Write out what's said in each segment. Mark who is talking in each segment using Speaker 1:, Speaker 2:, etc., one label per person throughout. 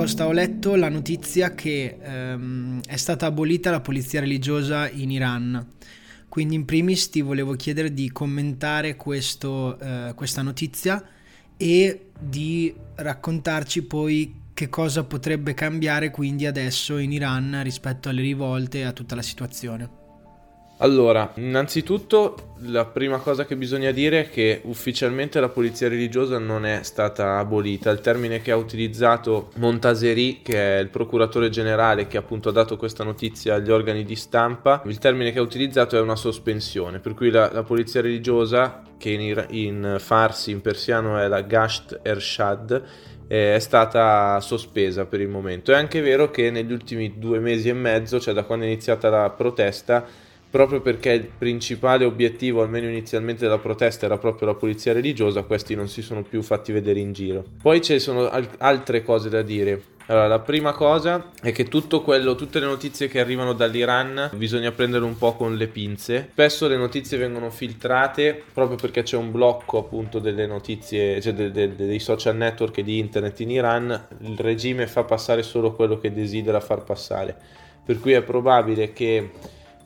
Speaker 1: Costa, ho letto la notizia che ehm, è stata abolita la polizia religiosa in Iran. Quindi in primis ti volevo chiedere di commentare questo, eh, questa notizia e di raccontarci poi che cosa potrebbe cambiare quindi adesso in Iran rispetto alle rivolte e a tutta la situazione.
Speaker 2: Allora, innanzitutto la prima cosa che bisogna dire è che ufficialmente la polizia religiosa non è stata abolita. Il termine che ha utilizzato Montaseri, che è il procuratore generale che appunto ha dato questa notizia agli organi di stampa, il termine che ha utilizzato è una sospensione, per cui la, la polizia religiosa, che in, in farsi, in persiano è la Gasht Ershad, è stata sospesa per il momento. È anche vero che negli ultimi due mesi e mezzo, cioè da quando è iniziata la protesta, proprio perché il principale obiettivo, almeno inizialmente della protesta, era proprio la polizia religiosa, questi non si sono più fatti vedere in giro. Poi ci sono al- altre cose da dire. Allora, la prima cosa è che tutto quello, tutte le notizie che arrivano dall'Iran bisogna prendere un po' con le pinze. Spesso le notizie vengono filtrate proprio perché c'è un blocco appunto delle notizie, cioè de- de- dei social network e di internet in Iran. Il regime fa passare solo quello che desidera far passare. Per cui è probabile che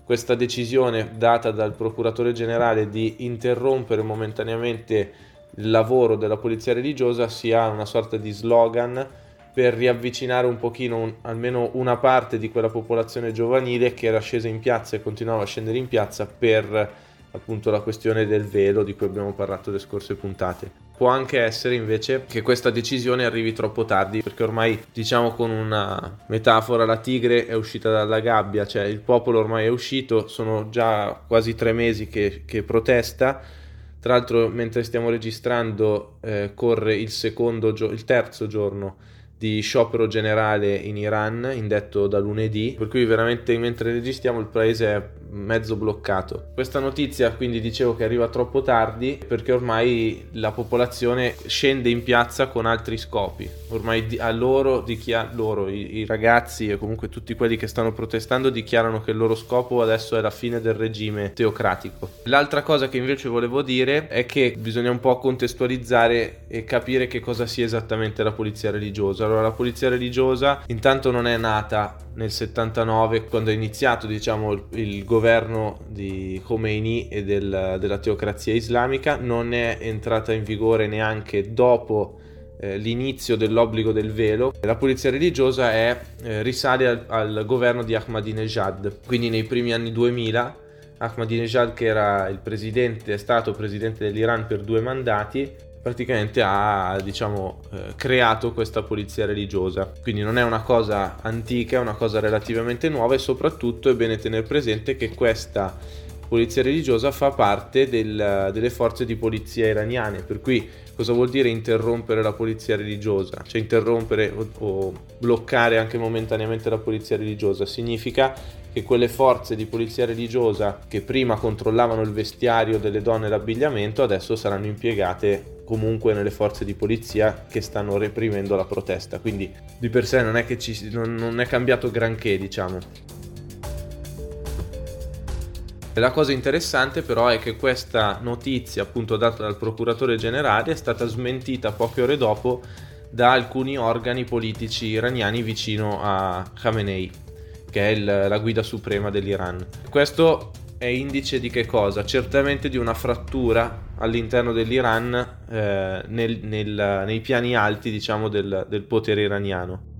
Speaker 2: questa decisione data dal procuratore generale di interrompere momentaneamente il lavoro della polizia religiosa sia una sorta di slogan per riavvicinare un pochino un, almeno una parte di quella popolazione giovanile che era scesa in piazza e continuava a scendere in piazza per appunto la questione del velo di cui abbiamo parlato le scorse puntate. Può anche essere invece che questa decisione arrivi troppo tardi, perché ormai diciamo con una metafora la tigre è uscita dalla gabbia, cioè il popolo ormai è uscito, sono già quasi tre mesi che, che protesta. Tra l'altro mentre stiamo registrando eh, corre il, gio- il terzo giorno di sciopero generale in Iran, indetto da lunedì, per cui veramente mentre registriamo il paese è mezzo bloccato. Questa notizia quindi dicevo che arriva troppo tardi perché ormai la popolazione scende in piazza con altri scopi. Ormai a loro, dichia- loro i, i ragazzi e comunque tutti quelli che stanno protestando dichiarano che il loro scopo adesso è la fine del regime teocratico. L'altra cosa che invece volevo dire è che bisogna un po' contestualizzare e capire che cosa sia esattamente la polizia religiosa. Allora la polizia religiosa intanto non è nata nel 79 quando è iniziato diciamo il, governo di Khomeini e del, della teocrazia islamica non è entrata in vigore neanche dopo eh, l'inizio dell'obbligo del velo. La polizia religiosa è, eh, risale al, al governo di Ahmadinejad. Quindi nei primi anni 2000 Ahmadinejad che era il presidente è stato presidente dell'Iran per due mandati praticamente ha diciamo eh, creato questa polizia religiosa. Quindi non è una cosa antica è una cosa relativamente nuova e soprattutto è bene tenere presente che questa polizia religiosa fa parte del, delle forze di polizia iraniane. Per cui cosa vuol dire interrompere la polizia religiosa? Cioè interrompere o, o bloccare anche momentaneamente la polizia religiosa significa che quelle forze di polizia religiosa che prima controllavano il vestiario delle donne e l'abbigliamento adesso saranno impiegate comunque nelle forze di polizia che stanno reprimendo la protesta. Quindi di per sé non è che ci, non, non è cambiato granché, diciamo. La cosa interessante però è che questa notizia appunto data dal procuratore generale è stata smentita poche ore dopo da alcuni organi politici iraniani vicino a Khamenei, che è il, la guida suprema dell'Iran. Questo è indice di che cosa? Certamente di una frattura all'interno dell'Iran eh, nel, nel, nei piani alti diciamo del, del potere iraniano.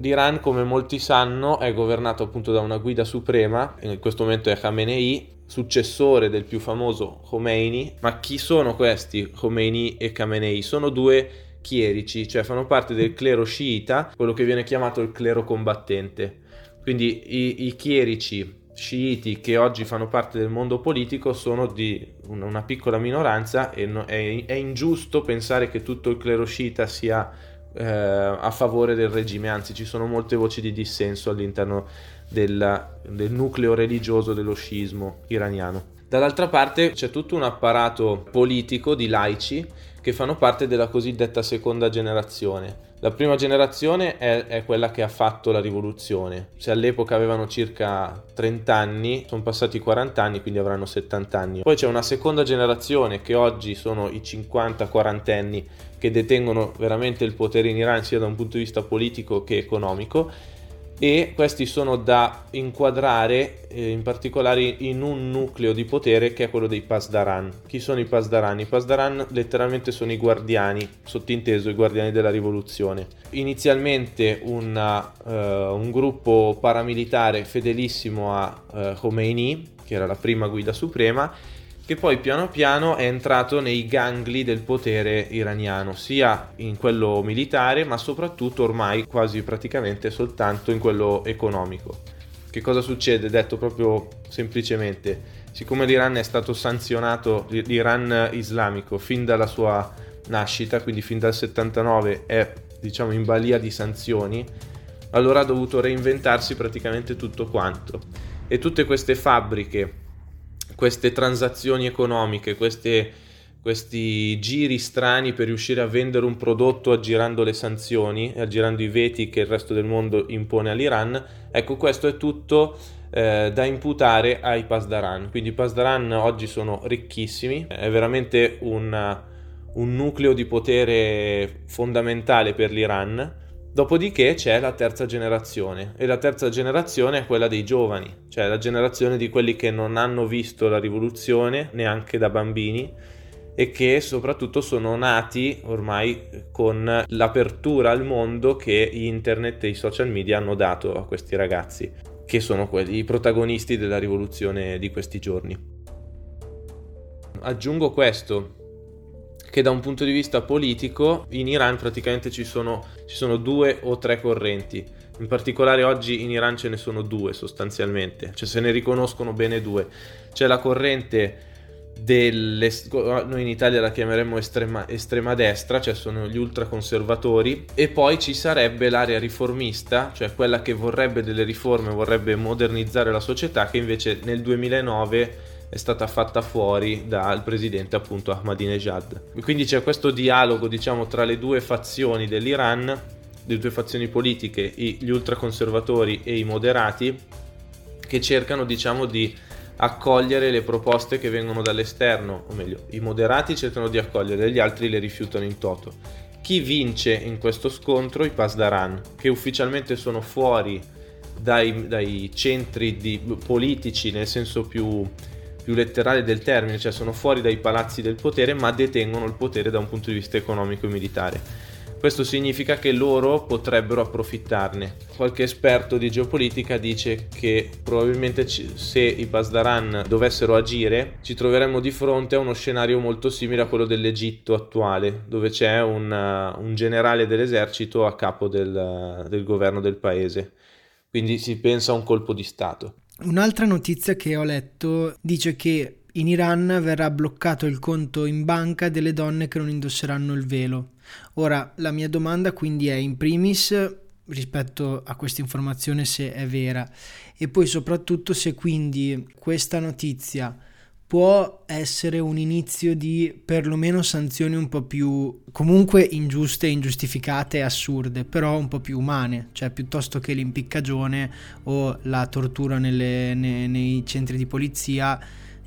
Speaker 2: L'Iran, come molti sanno, è governato appunto da una guida suprema, in questo momento è Khamenei, successore del più famoso Khomeini. Ma chi sono questi Khomeini e Khamenei? Sono due chierici, cioè fanno parte del clero sciita, quello che viene chiamato il clero combattente Quindi i, i chierici sciiti che oggi fanno parte del mondo politico sono di una piccola minoranza e no, è, è, ingiusto pensare che tutto il clero sciita sia eh, a favore del regime, anzi ci sono molte voci di dissenso all'interno del, del nucleo religioso dello sciismo iraniano. Dall'altra parte c'è tutto un apparato politico di laici che fanno parte della cosiddetta seconda generazione. La prima generazione è, è, quella che ha fatto la rivoluzione. Se all'epoca avevano circa 30 anni, sono passati 40 anni, quindi avranno 70 anni. Poi c'è una seconda generazione che oggi sono i 50-40 anni che detengono veramente il potere in Iran sia da un punto di vista politico che economico e questi sono da inquadrare eh, in particolare in un nucleo di potere che è quello dei Pasdaran. Chi sono i Pasdaran? I Pasdaran letteralmente sono i guardiani, sottinteso i guardiani della rivoluzione. Inizialmente una, uh, un gruppo paramilitare fedelissimo a uh, Khomeini, che era la prima guida suprema, che poi piano piano è entrato nei gangli del potere iraniano, sia in quello militare, ma soprattutto ormai quasi praticamente soltanto in quello economico. Che cosa succede? Detto proprio semplicemente, siccome l'Iran è stato sanzionato, l'Iran islamico, fin dalla sua nascita, quindi fin dal 79 è diciamo in balia di sanzioni, allora ha dovuto reinventarsi praticamente tutto quanto. E tutte queste fabbriche queste transazioni economiche, queste, questi giri strani per riuscire a vendere un prodotto aggirando le sanzioni, aggirando i veti che il resto del mondo impone all'Iran, ecco questo è tutto eh, da imputare ai Pasdaran. Quindi i Pasdaran oggi sono ricchissimi, è veramente un, un nucleo di potere fondamentale per l'Iran Dopodiché c'è la terza generazione e la terza generazione è quella dei giovani, cioè la generazione di quelli che non hanno visto la rivoluzione neanche da bambini e che soprattutto sono nati ormai con l'apertura al mondo che internet e i social media hanno dato a questi ragazzi, che sono quelli i protagonisti della rivoluzione di questi giorni. Aggiungo questo, che da un punto di vista politico in Iran praticamente ci sono, ci sono due o tre correnti. In particolare oggi in Iran ce ne sono due sostanzialmente, cioè se ne riconoscono bene due. C'è la corrente delle, noi in Italia la chiameremmo estrema, estrema destra, cioè sono gli ultraconservatori, e poi ci sarebbe l'area riformista, cioè quella che vorrebbe delle riforme, vorrebbe modernizzare la società, che invece nel 2009 è stata fatta fuori dal presidente appunto Ahmadinejad. Quindi c'è questo dialogo diciamo tra le due fazioni dell'Iran, le due fazioni politiche, gli ultraconservatori e i moderati, che cercano diciamo di accogliere le proposte che vengono dall'esterno, o meglio, i moderati cercano di accogliere, gli altri le rifiutano in toto. Chi vince in questo scontro? I Pasdaran, che ufficialmente sono fuori dai, dai centri di, politici nel senso più più letterale del termine, cioè sono fuori dai palazzi del potere ma detengono il potere da un punto di vista economico e militare. Questo significa che loro potrebbero approfittarne. Qualche esperto di geopolitica dice che probabilmente se i Pasdaran dovessero agire ci troveremmo di fronte a uno scenario molto simile a quello dell'Egitto attuale, dove c'è un, un generale dell'esercito a capo del, del governo del paese. Quindi si pensa a un colpo di Stato.
Speaker 1: Un'altra notizia che ho letto dice che in Iran verrà bloccato il conto in banca delle donne che non indosseranno il velo. Ora, la mia domanda quindi è in primis rispetto a questa informazione se è vera e poi soprattutto se quindi questa notizia può essere un inizio di perlomeno sanzioni un po' più comunque ingiuste, ingiustificate assurde, però un po' più umane, cioè piuttosto che l'impiccagione o la tortura nelle, nei, nei centri di polizia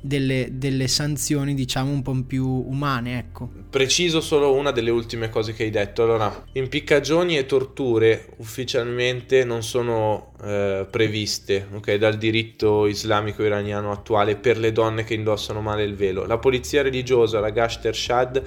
Speaker 1: delle, delle, sanzioni diciamo un po' più umane ecco.
Speaker 2: Preciso solo una delle ultime cose che hai detto. Allora impiccagioni e torture ufficialmente non sono eh, previste okay, dal diritto islamico iraniano attuale per le donne che indossano male il velo. La polizia religiosa la Gasht Ershad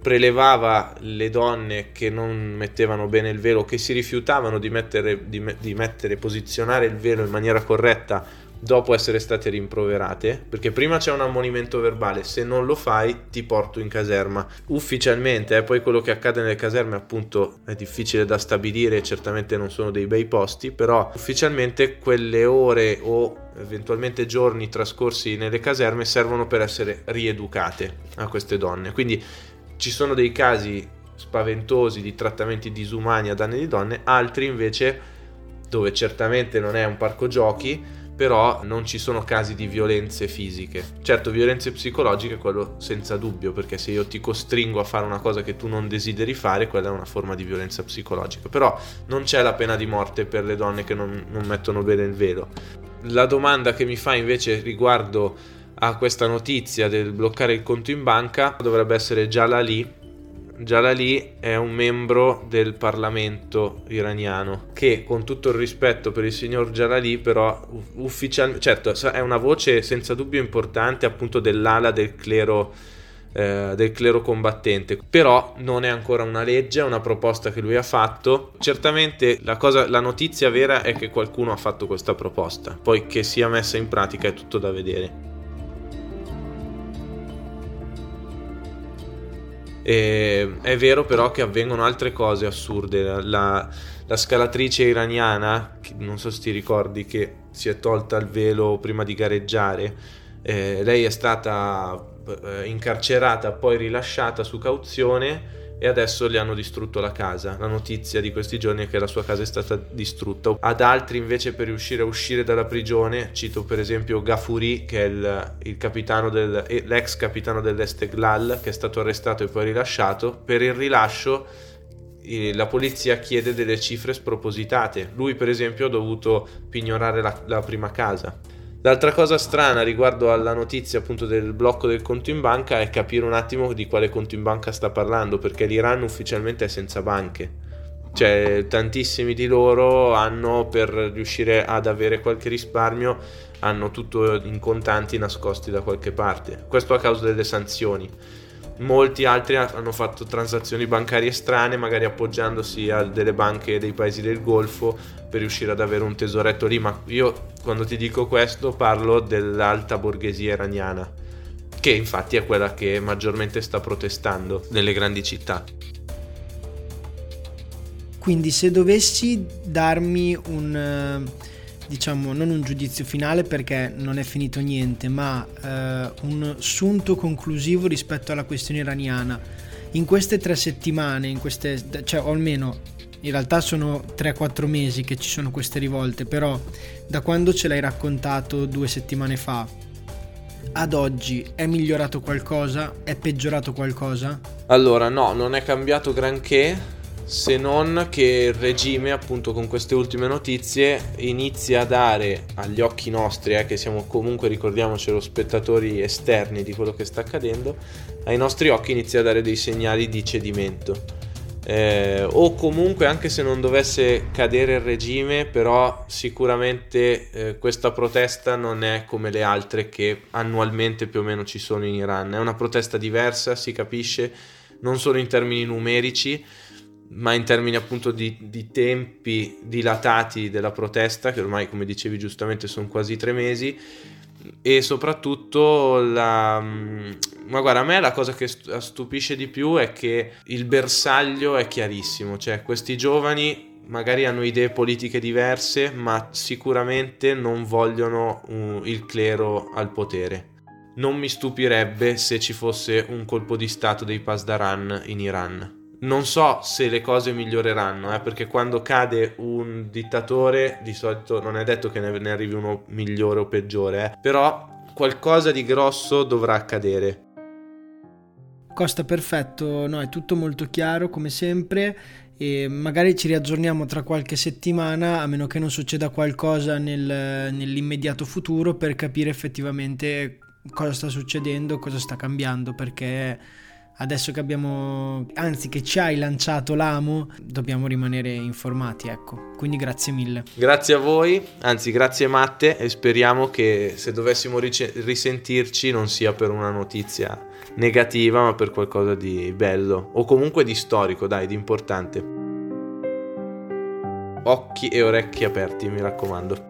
Speaker 2: prelevava le donne che non mettevano bene il velo, che si rifiutavano di mettere, di, di mettere, posizionare il velo in maniera corretta dopo essere state rimproverate, perché prima c'è un ammonimento verbale, se non lo fai ti porto in caserma. Ufficialmente, eh, poi quello che accade nelle caserme appunto è difficile da stabilire, certamente non sono dei bei posti, però ufficialmente quelle ore o eventualmente giorni trascorsi nelle caserme servono per essere rieducate a queste donne. Quindi ci sono dei casi spaventosi di trattamenti disumani a danni di donne, altri invece dove certamente non è un parco giochi, però non ci sono casi di violenze fisiche. Certo, violenze psicologiche quello senza dubbio, perché se io ti costringo a fare una cosa che tu non desideri fare, quella è una forma di violenza psicologica. Però non c'è la pena di morte per le donne che non, non mettono bene il velo. La domanda che mi fa invece riguardo a questa notizia del bloccare il conto in banca dovrebbe essere già là lì Jalali è un membro del Parlamento iraniano che con tutto il rispetto per il signor Jalali però ufficialmente certo è una voce senza dubbio importante appunto dell'ala del clero eh, del clero combattente. Però non è ancora una legge è una proposta che lui ha fatto. Certamente la, cosa, la notizia vera è che qualcuno ha fatto questa proposta poi che sia messa in pratica è tutto da vedere E è vero però che avvengono altre cose assurde. La, la scalatrice iraniana, non so se ti ricordi, che si è tolta il velo prima di gareggiare, eh, lei è stata eh, incarcerata, poi rilasciata su cauzione e adesso gli hanno distrutto la casa. La notizia di questi giorni è che la sua casa è stata distrutta. Ad altri invece per riuscire a uscire dalla prigione, cito per esempio Gafuri che è il, il capitano del, l'ex capitano dell'Esteglal che è stato arrestato e poi rilasciato, per il rilascio la polizia chiede delle cifre spropositate. Lui per esempio ha dovuto pignorare la, la prima casa L'altra cosa strana riguardo alla notizia appunto del blocco del conto in banca è capire un attimo di quale conto in banca sta parlando, perché l'Iran ufficialmente è senza banche. Cioè, tantissimi di loro hanno per riuscire ad avere qualche risparmio hanno tutto in contanti nascosti da qualche parte. Questo a causa delle sanzioni molti altri hanno fatto transazioni bancarie strane, magari appoggiandosi a delle banche dei paesi del Golfo per riuscire ad avere un tesoretto lì, ma io quando ti dico questo parlo dell'alta borghesia iraniana, che infatti è quella che maggiormente sta protestando nelle grandi città.
Speaker 1: Quindi se dovessi darmi un diciamo, non un giudizio finale perché non è finito niente, ma eh, un sunto conclusivo rispetto alla questione iraniana. In queste tre settimane, in queste, cioè, o almeno in realtà sono 3-4 mesi che ci sono queste rivolte, però da quando ce l'hai raccontato due settimane fa ad oggi è migliorato qualcosa? È peggiorato qualcosa?
Speaker 2: Allora, no, non è cambiato granché se non che il regime, appunto, con queste ultime notizie, inizia a dare agli occhi nostri, eh, che siamo comunque, ricordiamocelo, spettatori esterni di quello che sta accadendo, ai nostri occhi inizia a dare dei segnali di cedimento. Eh, o comunque, anche se non dovesse cadere il regime, però sicuramente eh, questa protesta non è come le altre che annualmente più o meno ci sono in Iran. È una protesta diversa, si capisce, non solo in termini numerici ma in termini appunto di, di, tempi dilatati della protesta, che ormai come dicevi giustamente sono quasi tre mesi, e soprattutto la... Ma guarda, a me la cosa che stupisce di più è che il bersaglio è chiarissimo, cioè questi giovani magari hanno idee politiche diverse, ma sicuramente non vogliono uh, il clero al potere. Non mi stupirebbe se ci fosse un colpo di stato dei Pasdaran in Iran non so se le cose miglioreranno, eh, perché quando cade un dittatore di solito non è detto che ne, arrivi uno migliore o peggiore, eh, però qualcosa di grosso dovrà accadere.
Speaker 1: Costa perfetto, no, è tutto molto chiaro come sempre e magari ci riaggiorniamo tra qualche settimana a meno che non succeda qualcosa nel, nell'immediato futuro per capire effettivamente cosa sta succedendo, cosa sta cambiando perché adesso che abbiamo, anzi che ci hai lanciato l'amo, dobbiamo rimanere informati, ecco. Quindi grazie mille.
Speaker 2: Grazie a voi, anzi grazie Matte e speriamo che se dovessimo rice- risentirci non sia per una notizia negativa, ma per qualcosa di bello o comunque di storico, dai, di importante. Occhi e orecchi aperti, mi raccomando.